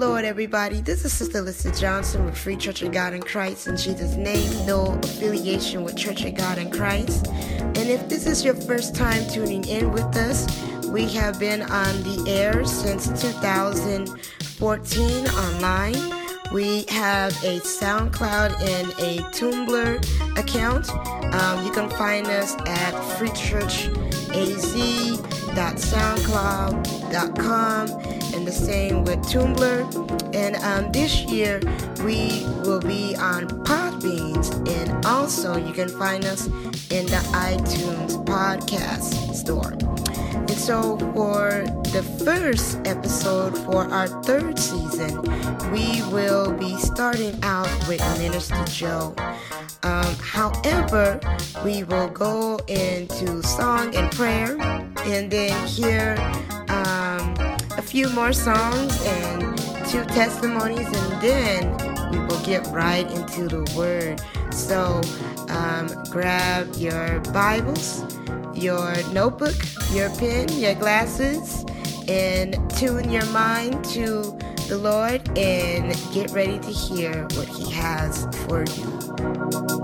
Lord, everybody. This is Sister Lisa Johnson with Free Church of God in Christ in Jesus' name. No affiliation with Church of God in Christ. And if this is your first time tuning in with us, we have been on the air since 2014 online. We have a SoundCloud and a Tumblr account. Um, you can find us at freechurchaz.soundcloud.com and the same with Tumblr. And um, this year we will be on Podbeans, and also you can find us in the iTunes podcast store. And so, for the first episode for our third season, we will be starting out with Minister Joe. Um, however, we will go into song and prayer and then hear few more songs and two testimonies, and then we will get right into the Word. So, um, grab your Bibles your notebook, your pen, your glasses, and tune your mind to the Lord and get ready to hear what He has for you. you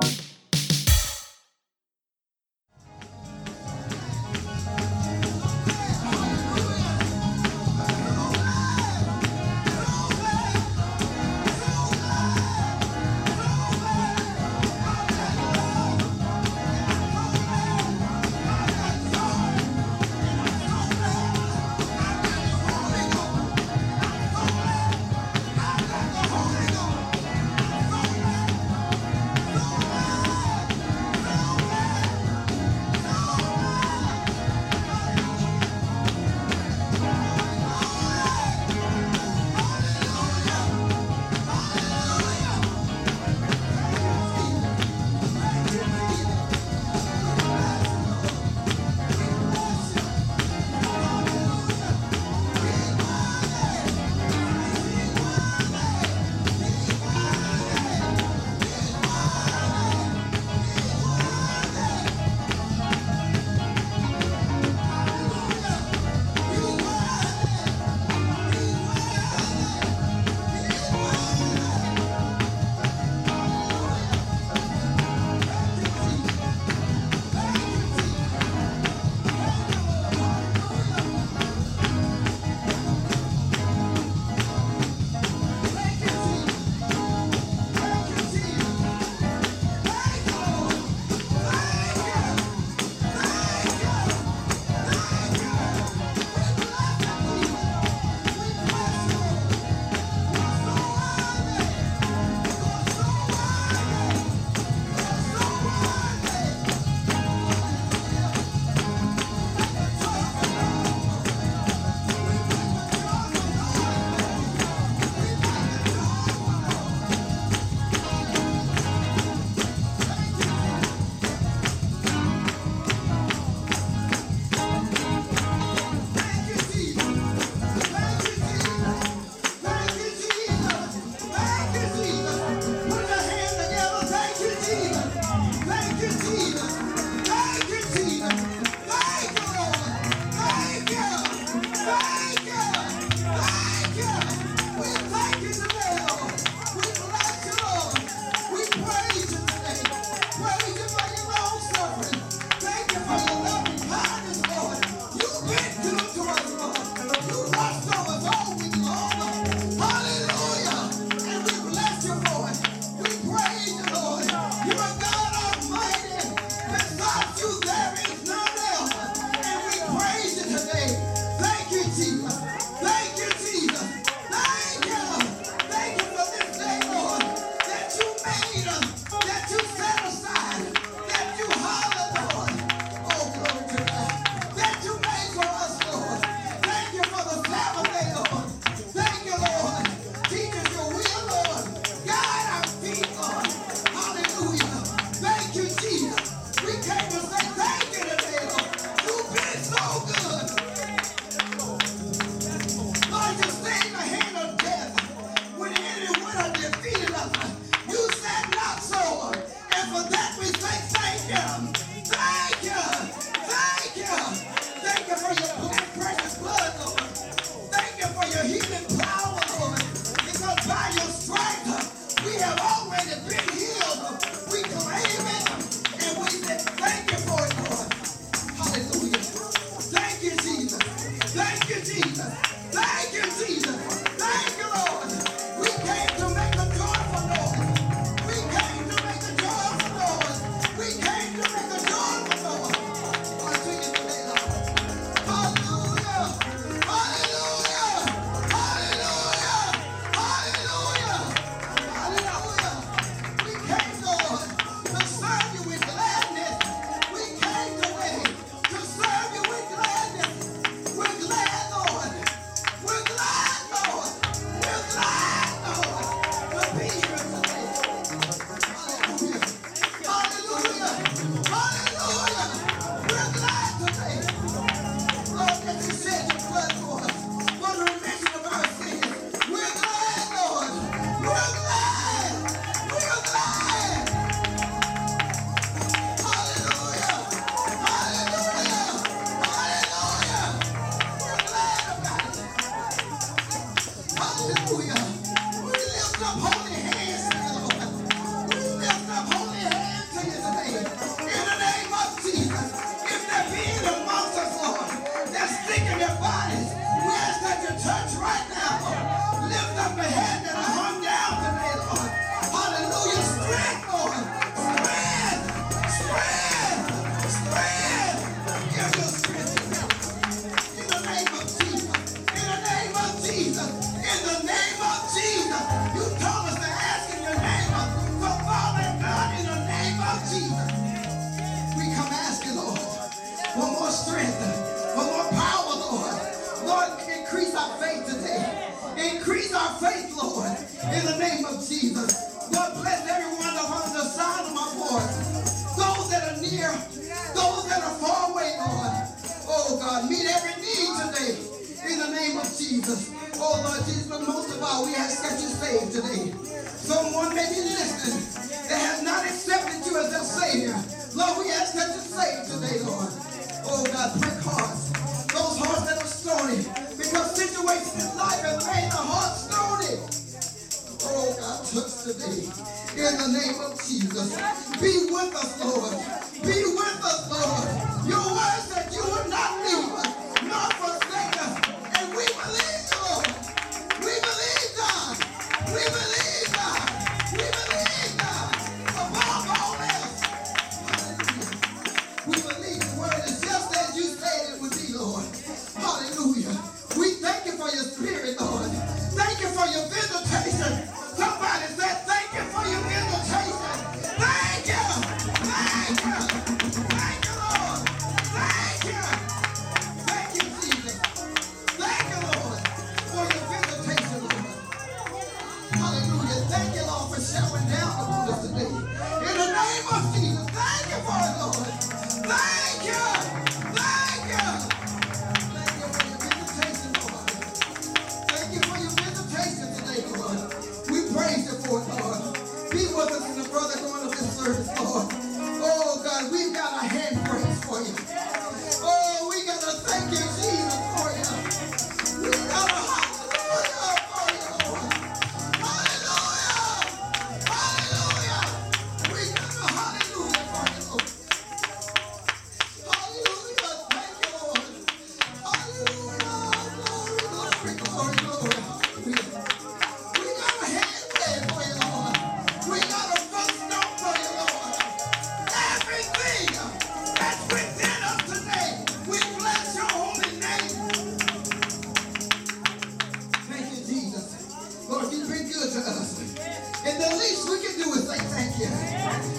least we can do is say thank you.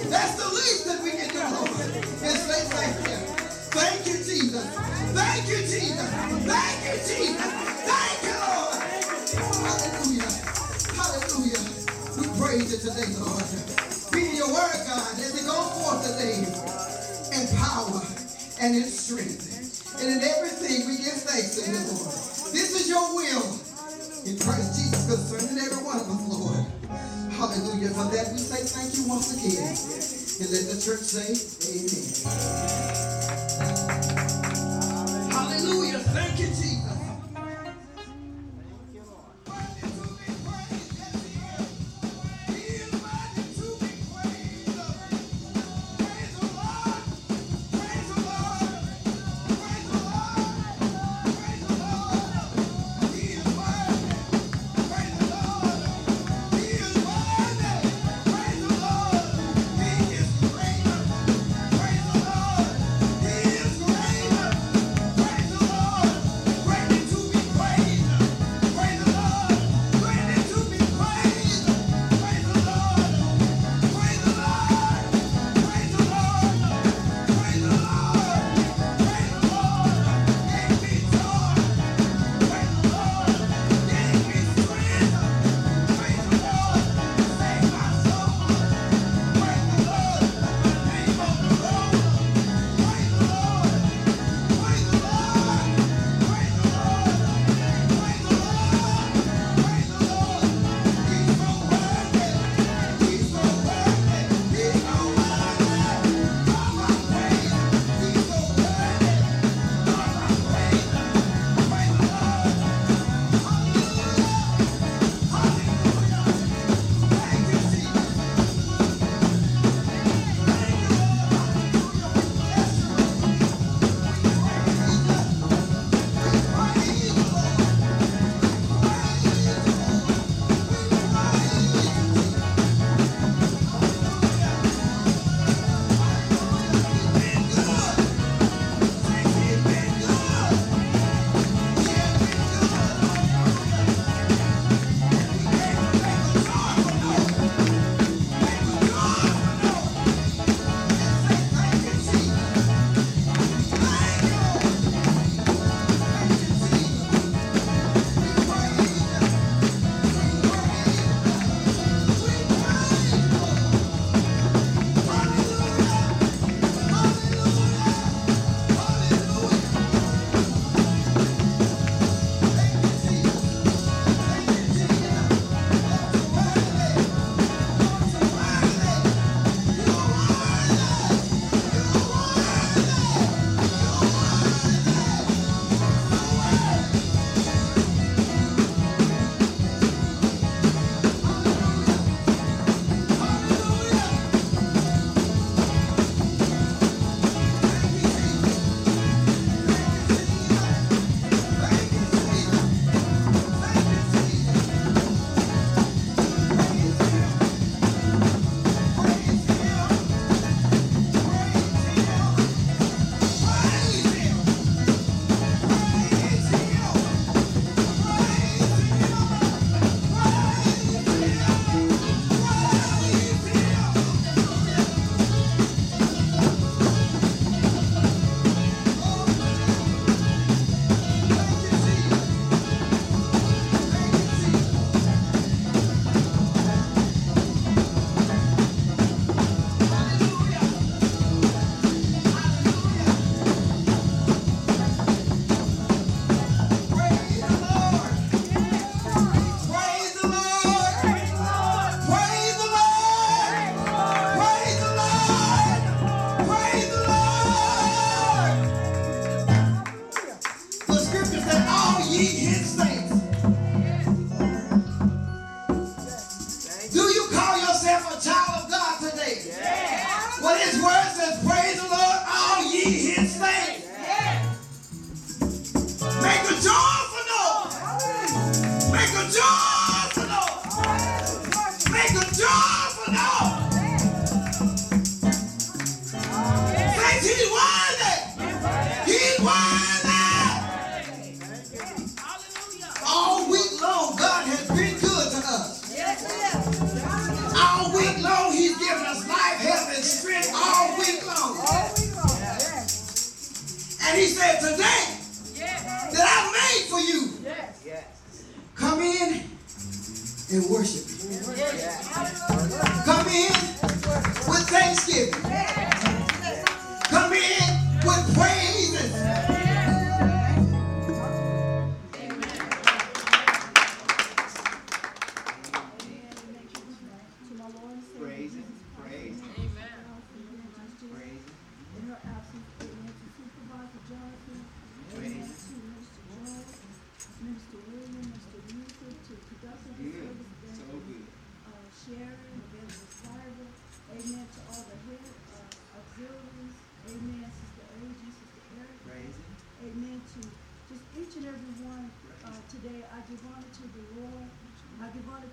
That's the least that we can do, Lord, is say thank you. Thank you, Jesus. Thank you, Jesus. Thank you, Jesus. Thank you, Lord. Hallelujah. Hallelujah. We praise you today, Lord. Be your word, God, as it goes forth today in power and in strength. And in everything we give thanks to you, Lord. This is your will. we say thank you once again. And let the church say, Amen.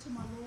to my Lord.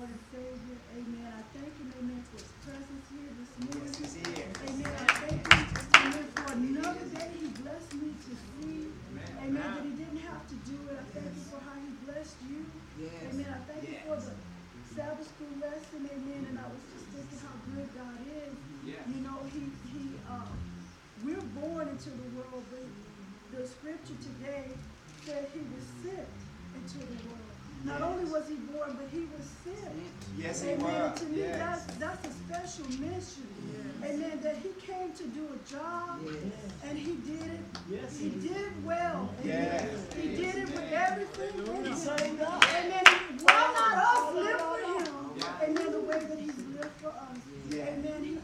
Amen. Why not us live for him? Amen. The way that lived for us. Amen. He,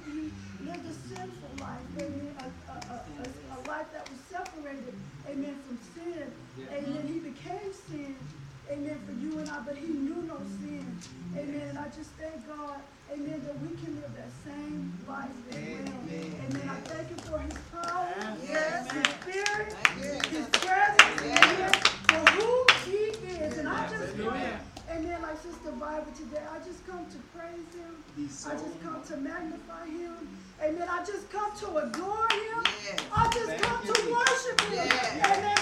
lived a sinful life. Amen. A, life that was separated. Amen. From sin. Amen. He became sin. Amen. For you and I, but he knew no sin. Amen. And I just thank God. Amen. That we can live that same life. I just come to magnify him. Amen. I just come to adore him. Yes. I just Thank come you. to worship him. Yes. Amen.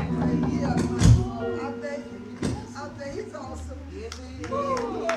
Yeah. I thank you. I thank you. He's awesome. Yes, he is.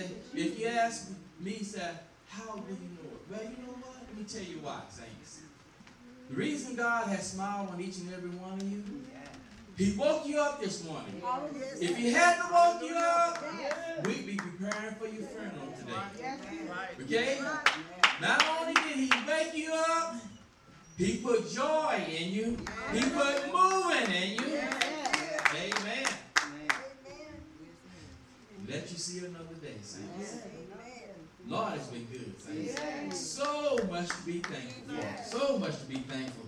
Know, if, you ask me, say, how do you know it? Well, you know what? Let me tell you why, saints. The reason God has smiled on each and every one of you, He woke you up this morning. If He hadn't woke you up, we'd be preparing for your funeral today. Okay? Not only did He wake you up, He put joy in you. He put moving in you. Amen. Let you see another day, saints. Lord has been good, saints. So much to be thankful for. So much to be thankful.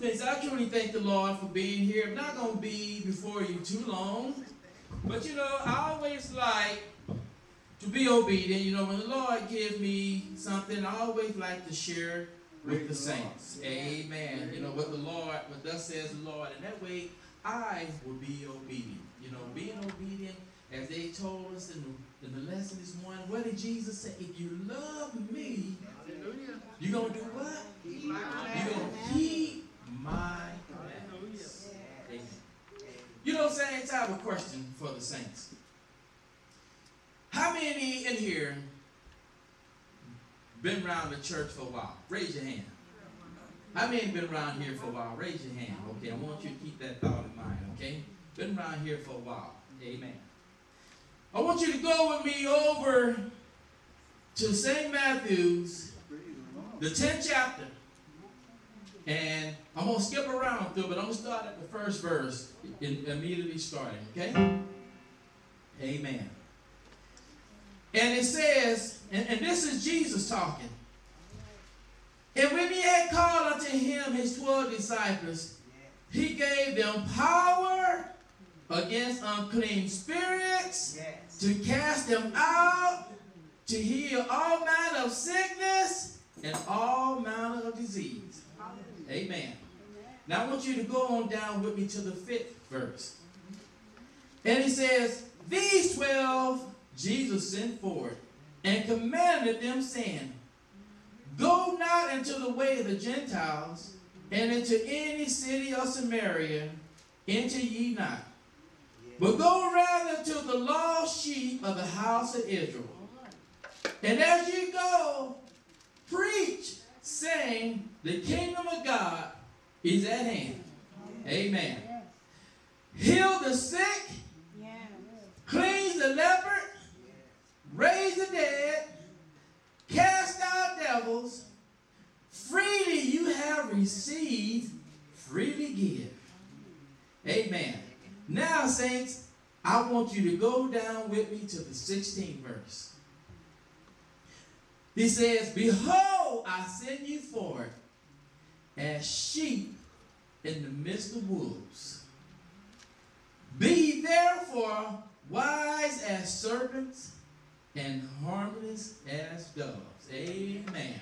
Saints, I truly thank the Lord for being here. I'm not going to be before you too long. But you know, I always like to be obedient. You know, when the Lord gives me something, I always like to share with the saints. Amen. You know, what the Lord, what thus says the Lord. And that way, I will be obedient. You know, being obedient, as they told us in the, in the lesson this morning, what did Jesus say? If you love me, you're going to do what? You're going to keep my commandments. Amen. You know, saints, I have a question for the saints. How many in here been around the church for a while? Raise your hand. How many been around here for a while? Raise your hand. Okay, I want you to keep that thought in mind, okay? Been around here for a while. Amen. I want you to go with me over to St. Matthew's, the 10th chapter. And I'm going to skip around through, but I'm going to start at the first verse, in, immediately starting, okay? Amen. And it says, and, and this is Jesus talking. And when he had called unto him his twelve disciples, he gave them power against unclean spirits to cast them out, to heal all manner of sickness and all manner of disease. Amen. Now I want you to go on down with me to the fifth verse. And he says, These twelve Jesus sent forth and commanded them, saying, Go not into the way of the Gentiles, and into any city of Samaria, enter ye not. But go rather to the lost sheep of the house of Israel. And as you go, preach, saying, The kingdom of God is at hand. Amen. Heal the sick, cleanse the leper, raise the dead, cast out devils. Freely you have received, freely give. Amen. Now, saints, I want you to go down with me to the 16th verse. He says, Behold, I send you forth as sheep in the midst of wolves. Be therefore wise as serpents and harmless as doves. Amen.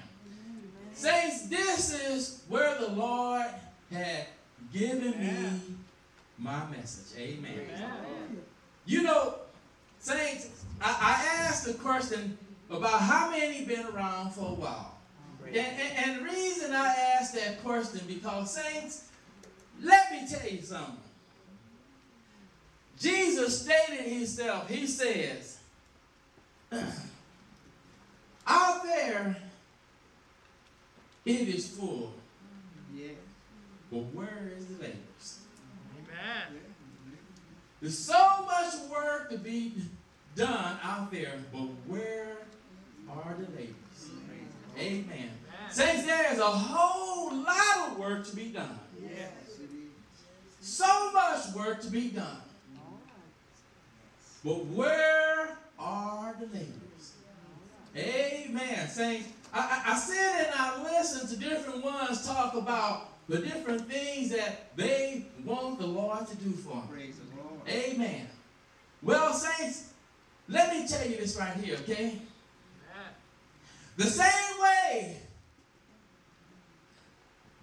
Saints, this is where the Lord had given me my message. Amen. You know, Saints, I, I asked a question about how many been around for a while. And, and, and the reason I asked that question because, Saints, let me tell you something. Jesus stated himself, he says, out there, it is full. But where is the labors? Amen. There's so much work to be done out there, but where are the labors? Amen. Saints, there is a whole lot of work to be done. So much work to be done. But where are the labors? Amen. Saints, I, I, I sit and I listen to different ones talk about the different things that they want the Lord to do for them. Praise the Lord. Amen. Well, saints, let me tell you this right here, okay? Amen. The same way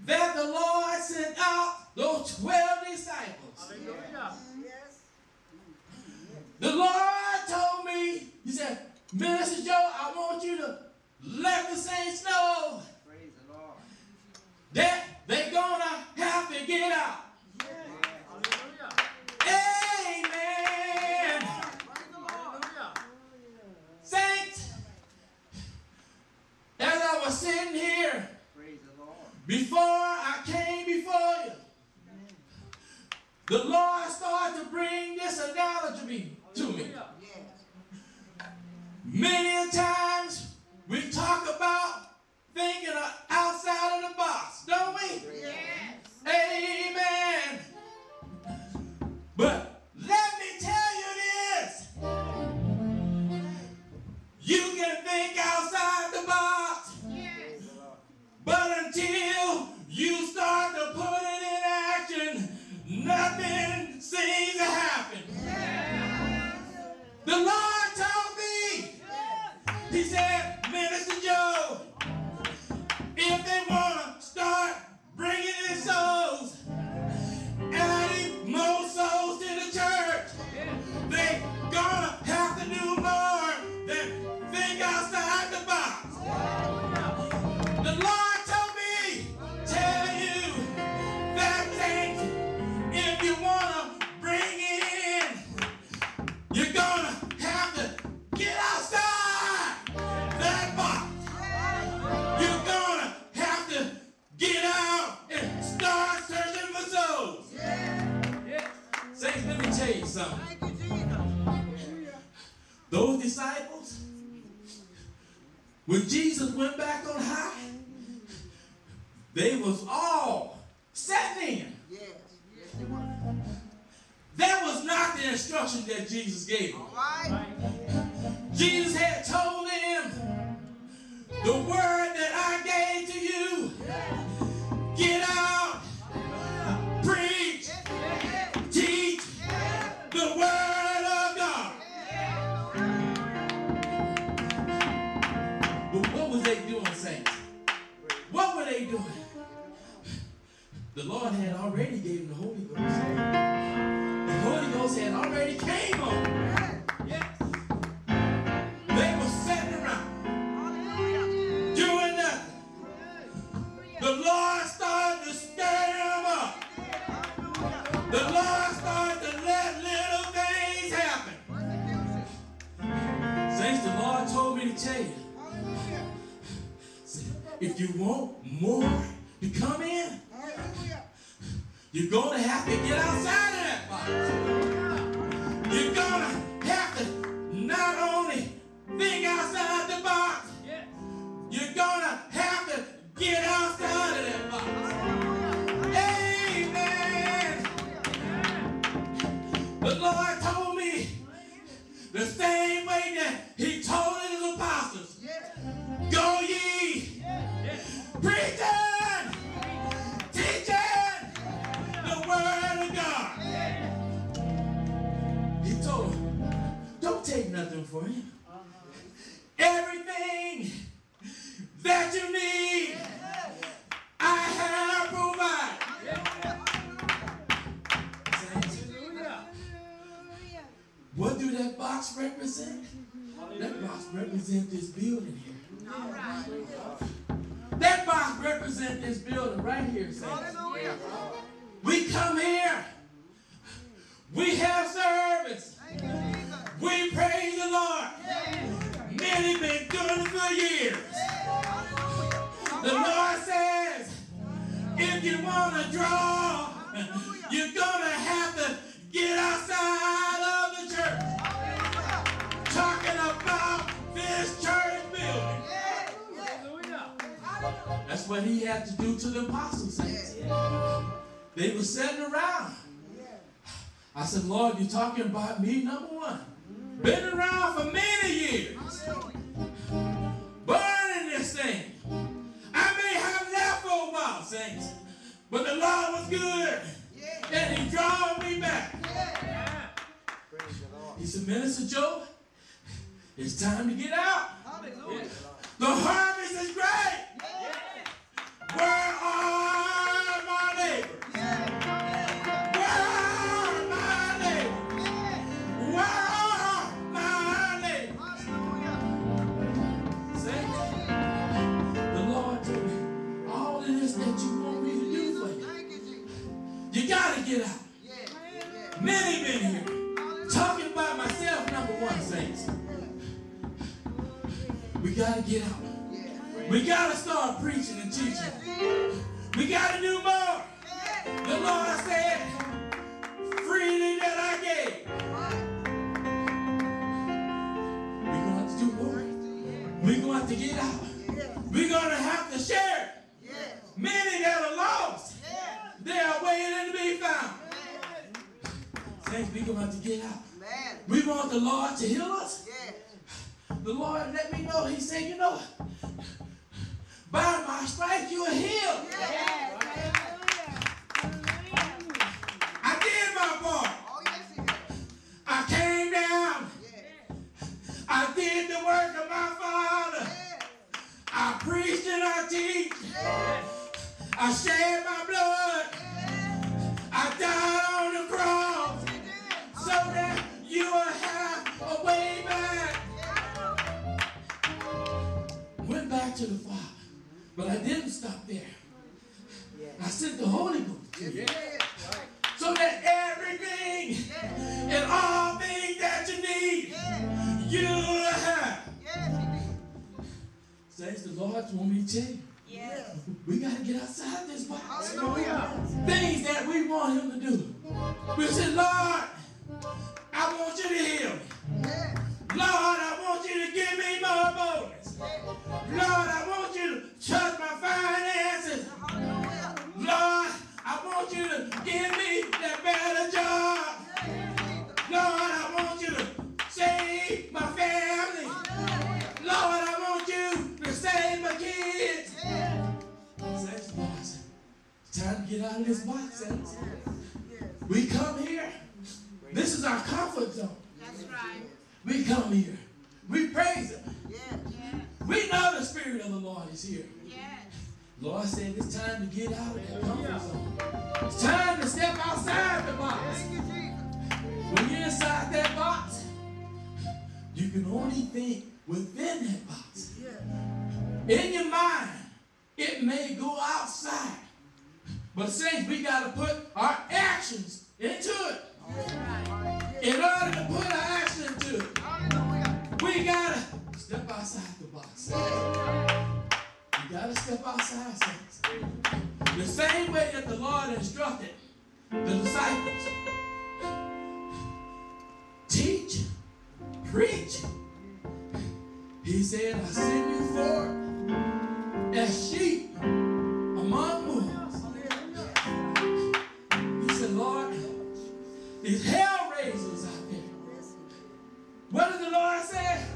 that the Lord sent out those 12 disciples, Hallelujah. the Lord told me, He said, Minister Joe, I want you to let the saints know Praise the Lord. that they're going to have to get out. Amen. Saints, as I was sitting here, before I came before you, the Lord started to bring this analogy to me. Many times we talk about thinking outside of the box, don't we? Yes. Amen. But let me tell you this. You can think outside If you want more to come in, you're going to have to get outside But the Lord was good. Yeah. And he drove me back. Yeah. He said, Minister Joe, it's time to get out. Hallelujah. The harvest is great. Yeah. Where are got to get out. We got to start preaching and teaching. We got to do more. The Lord said, freely that I gave. We're going to have to do more. We're going to have to get out. We're going to have to share. Many that are lost, they are waiting to be found. Saints, we're going to have to get out. We want the Lord to heal us. The Lord let me know. He said, you know, by my stripes you are healed. I did my part. I came down. I did the work of my Father. I preached and I teach. I shed my blood. I died on the cross so that you will have a way to the Father. But I didn't stop there. I sent the Holy Ghost. So that everything and all things that you need, you have. Says the Lord want me to tell you. We got to get outside this box. Things that we want him to do. We say, Lord, I want you to heal me. Lord, I want you to give me more bonus. Lord, give me that better job. Lord, I want you to save my family. Lord, I want you to save my kids. Saints, boys, it's time to get out of this box, saints. We come here. This is our comfort zone. That's right. We come here. We praise Him. We know the Spirit of the Lord is here. Lord said it's time to get out of that comfort zone. It's time to step outside the box. When you're inside that box, you can only think within that box. In your mind, it may go outside. But saints, we got to put our actions into it. In order to put our action into it, we got to step outside the box. You got to step outside, saints. The same way that the Lord instructed the disciples. Teach, preach. He said, I send you forth as sheep among wolves. He said, Lord, these hell raisers out there. What did the Lord say?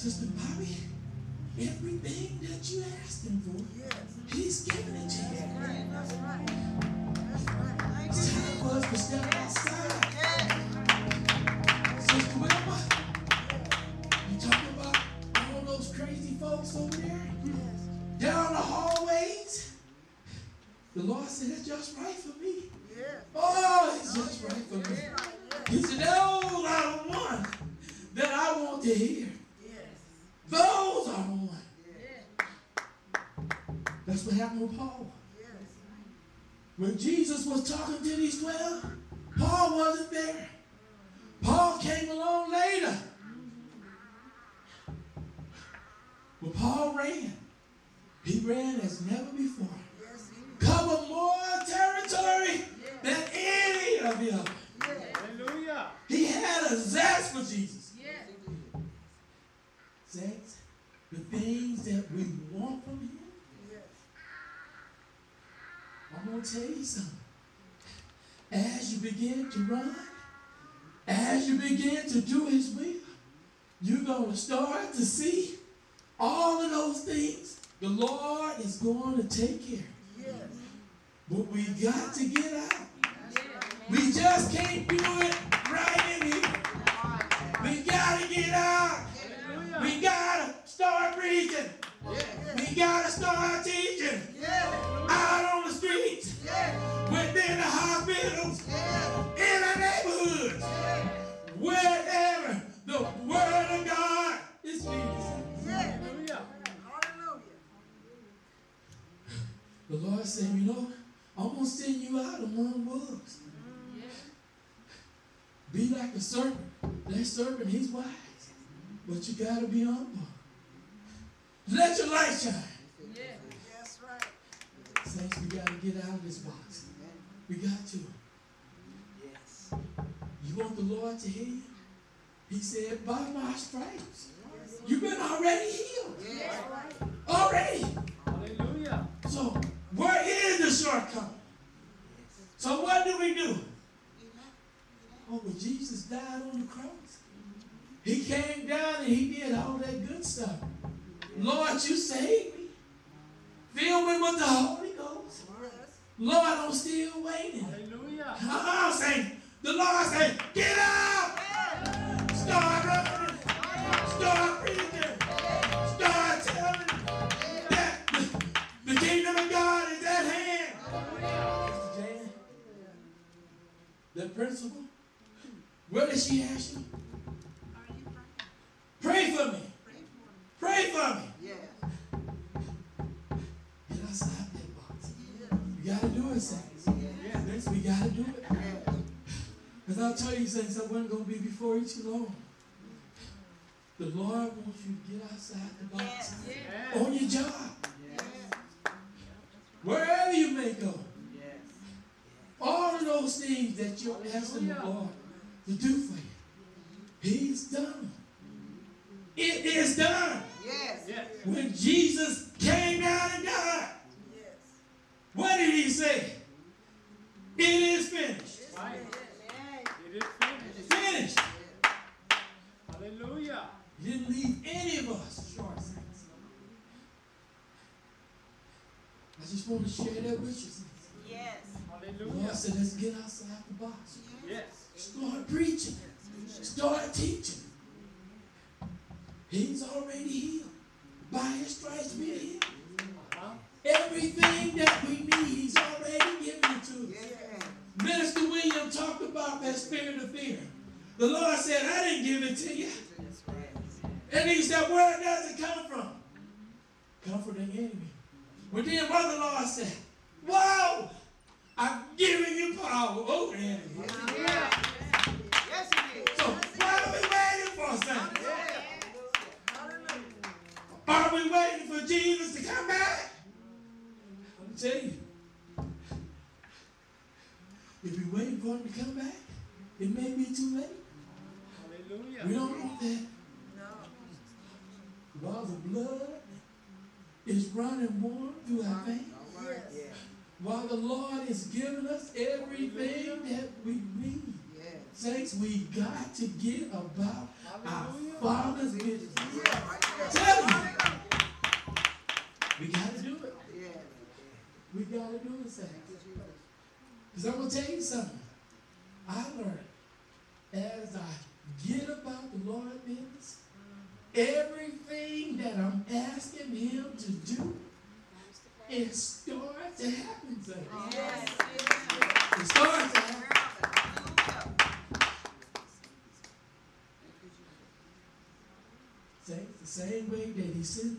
Sister Bobby, everything that you asked him for, he's giving it to you. It's time for us to step outside. Sister Wilma, you talking about all those crazy folks over there? Down the hallways? The Lord said, that's just right for When Jesus was talking to these 12, Paul wasn't there. Paul came along later. But Paul ran. He ran as never before. Covered more territory than any of the others. Hallelujah. He had a zest for Jesus. Zest—the things that we want from him, I'm going to tell you something. As you begin to run, as you begin to do his will, you're going to start to see all of those things the Lord is going to take care of. But we got to get out. We just can't do it right in here. We got to get out. We got to start We got to start teaching out on the streets, within the hospitals, in the neighborhoods, wherever the word of God is needed. Hallelujah. The Lord said, you know, I'm going to send you out among wolves. Be like a serpent. That serpent, he's wise. But you got to be humble. Let your light shine. Yeah. That's right. Saints, we got to get out of this box. We got to. Yes. You want the Lord to heal you? He said, by my stripes, you've been already healed. Already. Hallelujah. So, where is the shortcut? So, what do we do? Oh, but Jesus died on the cross. He came down and he did all that good stuff. Lord, you saved me. Fill me with the Holy Ghost. Lord, I'm still waiting. Hallelujah. I'm saying, the Lord said, get up! Start running. Start preaching. Start telling that the, the kingdom of God is at hand. Mr. Jan, the principal, what did she ask you? Pray for me. Pray for me. Get outside that box. You gotta do it, saints. Saints, we gotta do it. Because I'll tell you, saints, I wasn't gonna be before you too long. The Lord wants you to get outside the box. On your job. Wherever you may go. All of those things that you're asking the Lord to do for you. He's done. It is done. Yes. When Jesus came down and died, what did he say? It is finished. Right. It is finished. Finished. Hallelujah. He didn't leave any of us short. I just want to share that with you. saints. Hallelujah. Lord Hallelujah. said, let's get outside the box. Yes. Start preaching. Start teaching. He's already healed. By his stripes we healed. Everything that we need, he's already given it to us. Minister William talked about that spirit of fear. The Lord said, I didn't give it to you. And he said, where does it come from? Come from the enemy. But then Brother Lord said, Whoa! I'm giving you power over the enemy. So what are we waiting for, son? Are we waiting for Jesus to come back? I'm tell you. If we wait for him to come back, it may be too late. Hallelujah. We don't want that. While the blood is running warm through our veins, while the Lord is giving us everything that we need, saints, we got to get about our Father's business. Tell you, we got to do it. We got to do it, saints. Because I'm going to tell you something. I learned as I get about the Lord's business, everything that I'm asking Him to do, it starts to happen, saints. It starts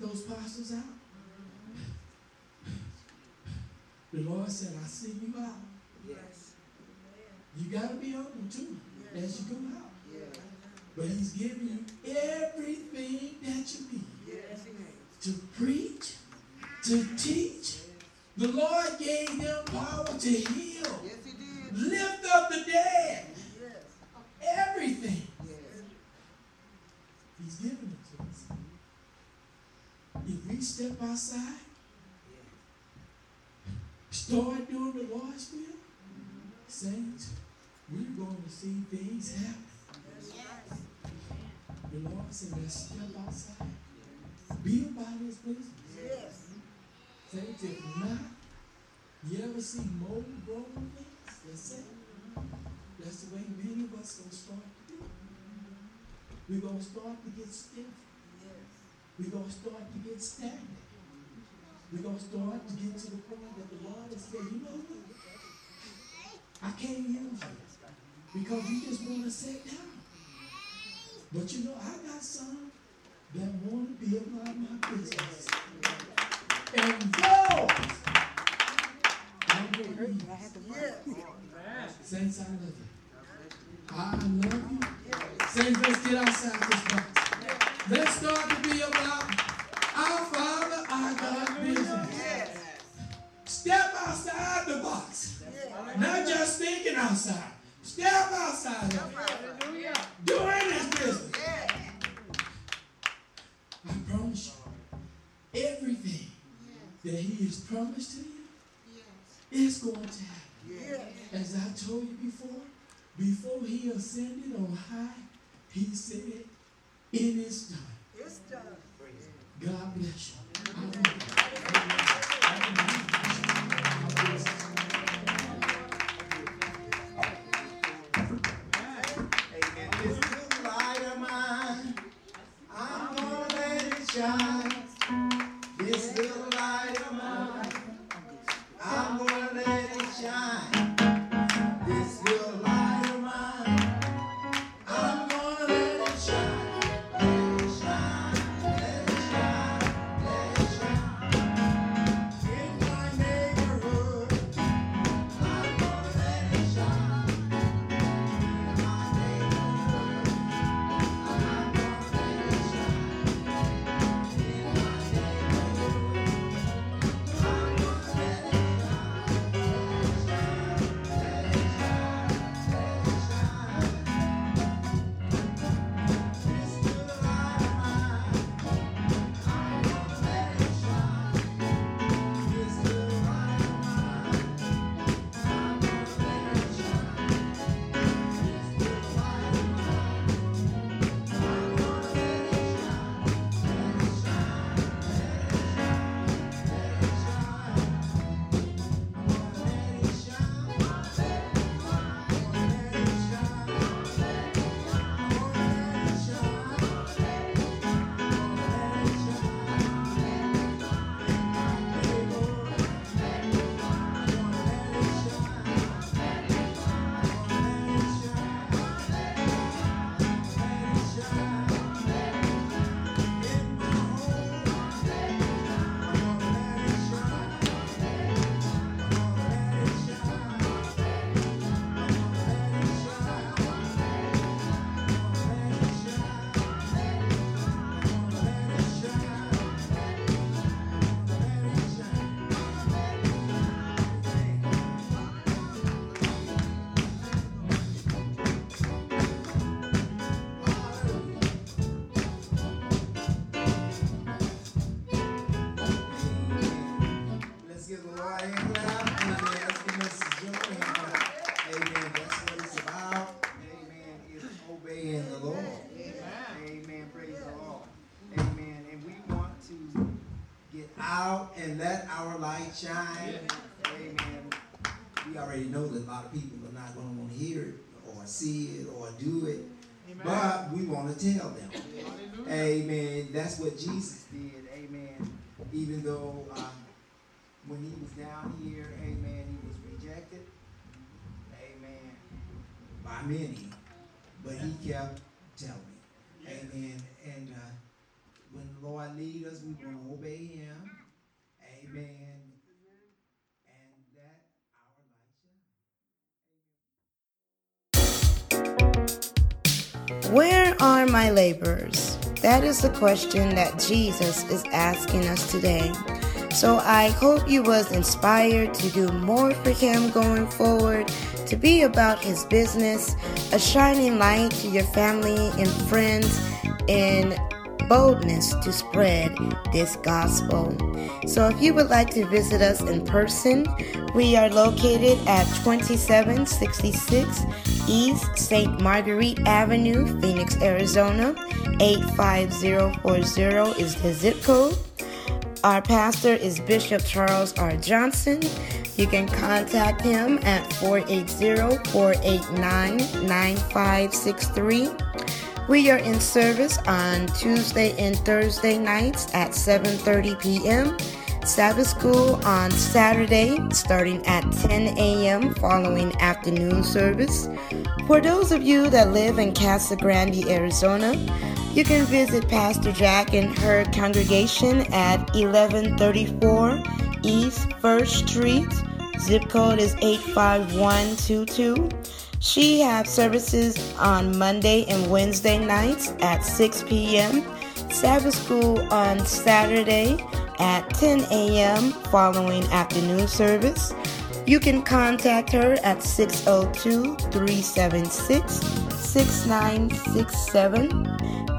those pastors out? The Lord said, I send you out. Yes. You gotta be humble too as you go out. Yes. But He's giving you everything that you need Yes. to preach, to teach. The Lord gave them power to heal, Yes, he did. lift up the dead, Yes. everything. Yes. He's giving it to us. If we step outside, start doing the Lord's will, saints, we're going to see things happen. The Lord said, let's step outside. Be about his business. Yes. Saints, if not, you ever see mold growing things? That's it. That's the way many of us gonna start to do. We're gonna start to get stiff. We're gonna start to get stagnant. We're gonna start to get to the point that the Lord has said, you know what? I can't use you because you just want to sit down. But you know, I got some that want to be about my business. And those. Saints, I love you. I love you. Saints, let's get outside this box. Let's start to be about our Father, our God business. Yes. Step outside the box. Not just thinking outside. Step outside. Doing his business. Yes. I promise you, everything that he has promised to you is going to happen. Yes. As I told you before, before he ascended on high, he said, It is done. It's done. God bless you. Shine. Amen. We already know that a lot of people are not going to want to hear it or see it or do it. But we want to tell them. Amen. That's what Jesus did. Amen. Even though um, when he was down here, amen, he was rejected. Amen. By many. But he kept telling me. Amen. And uh, when the Lord lead us, we will obey him. Where are my laborers? That is the question that Jesus is asking us today. So I hope you was inspired to do more for him going forward, to be about his business, a shining light to your family and friends, and boldness to spread this gospel. So if you would like to visit us in person, we are located at 2766 East St. Marguerite Avenue, Phoenix, Arizona. 85040 is the zip code. Our pastor is Bishop Charles R. Johnson. You can contact him at 480-489-9563. We are in service on Tuesday and Thursday nights at 7:30 p.m. Sabbath school on Saturday starting at 10 a.m. following afternoon service. For those of you that live in Casa Grande, Arizona, you can visit Pastor Jack and her congregation at 1134 East 1st Street. Zip code is 85122. She has services on Monday and Wednesday nights at 6 p.m. Sabbath school on Saturday at 10 a.m. following afternoon service. You can contact her at 602 376 6967.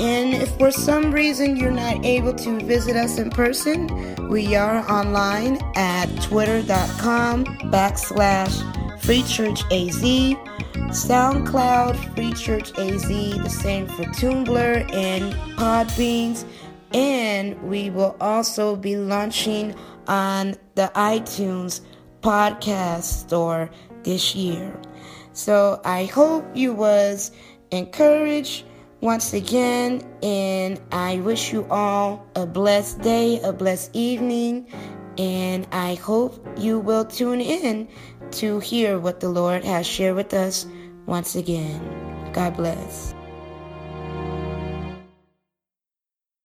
And if for some reason you're not able to visit us in person, we are online at twitter.com backslash Free Church AZ, SoundCloud Free Church AZ, the same for Tumblr and Podbeans. And we will also be launching on the iTunes podcast store this year. So I hope you was encouraged once again and I wish you all a blessed day, a blessed evening, and I hope you will tune in to hear what the Lord has shared with us once again. God bless.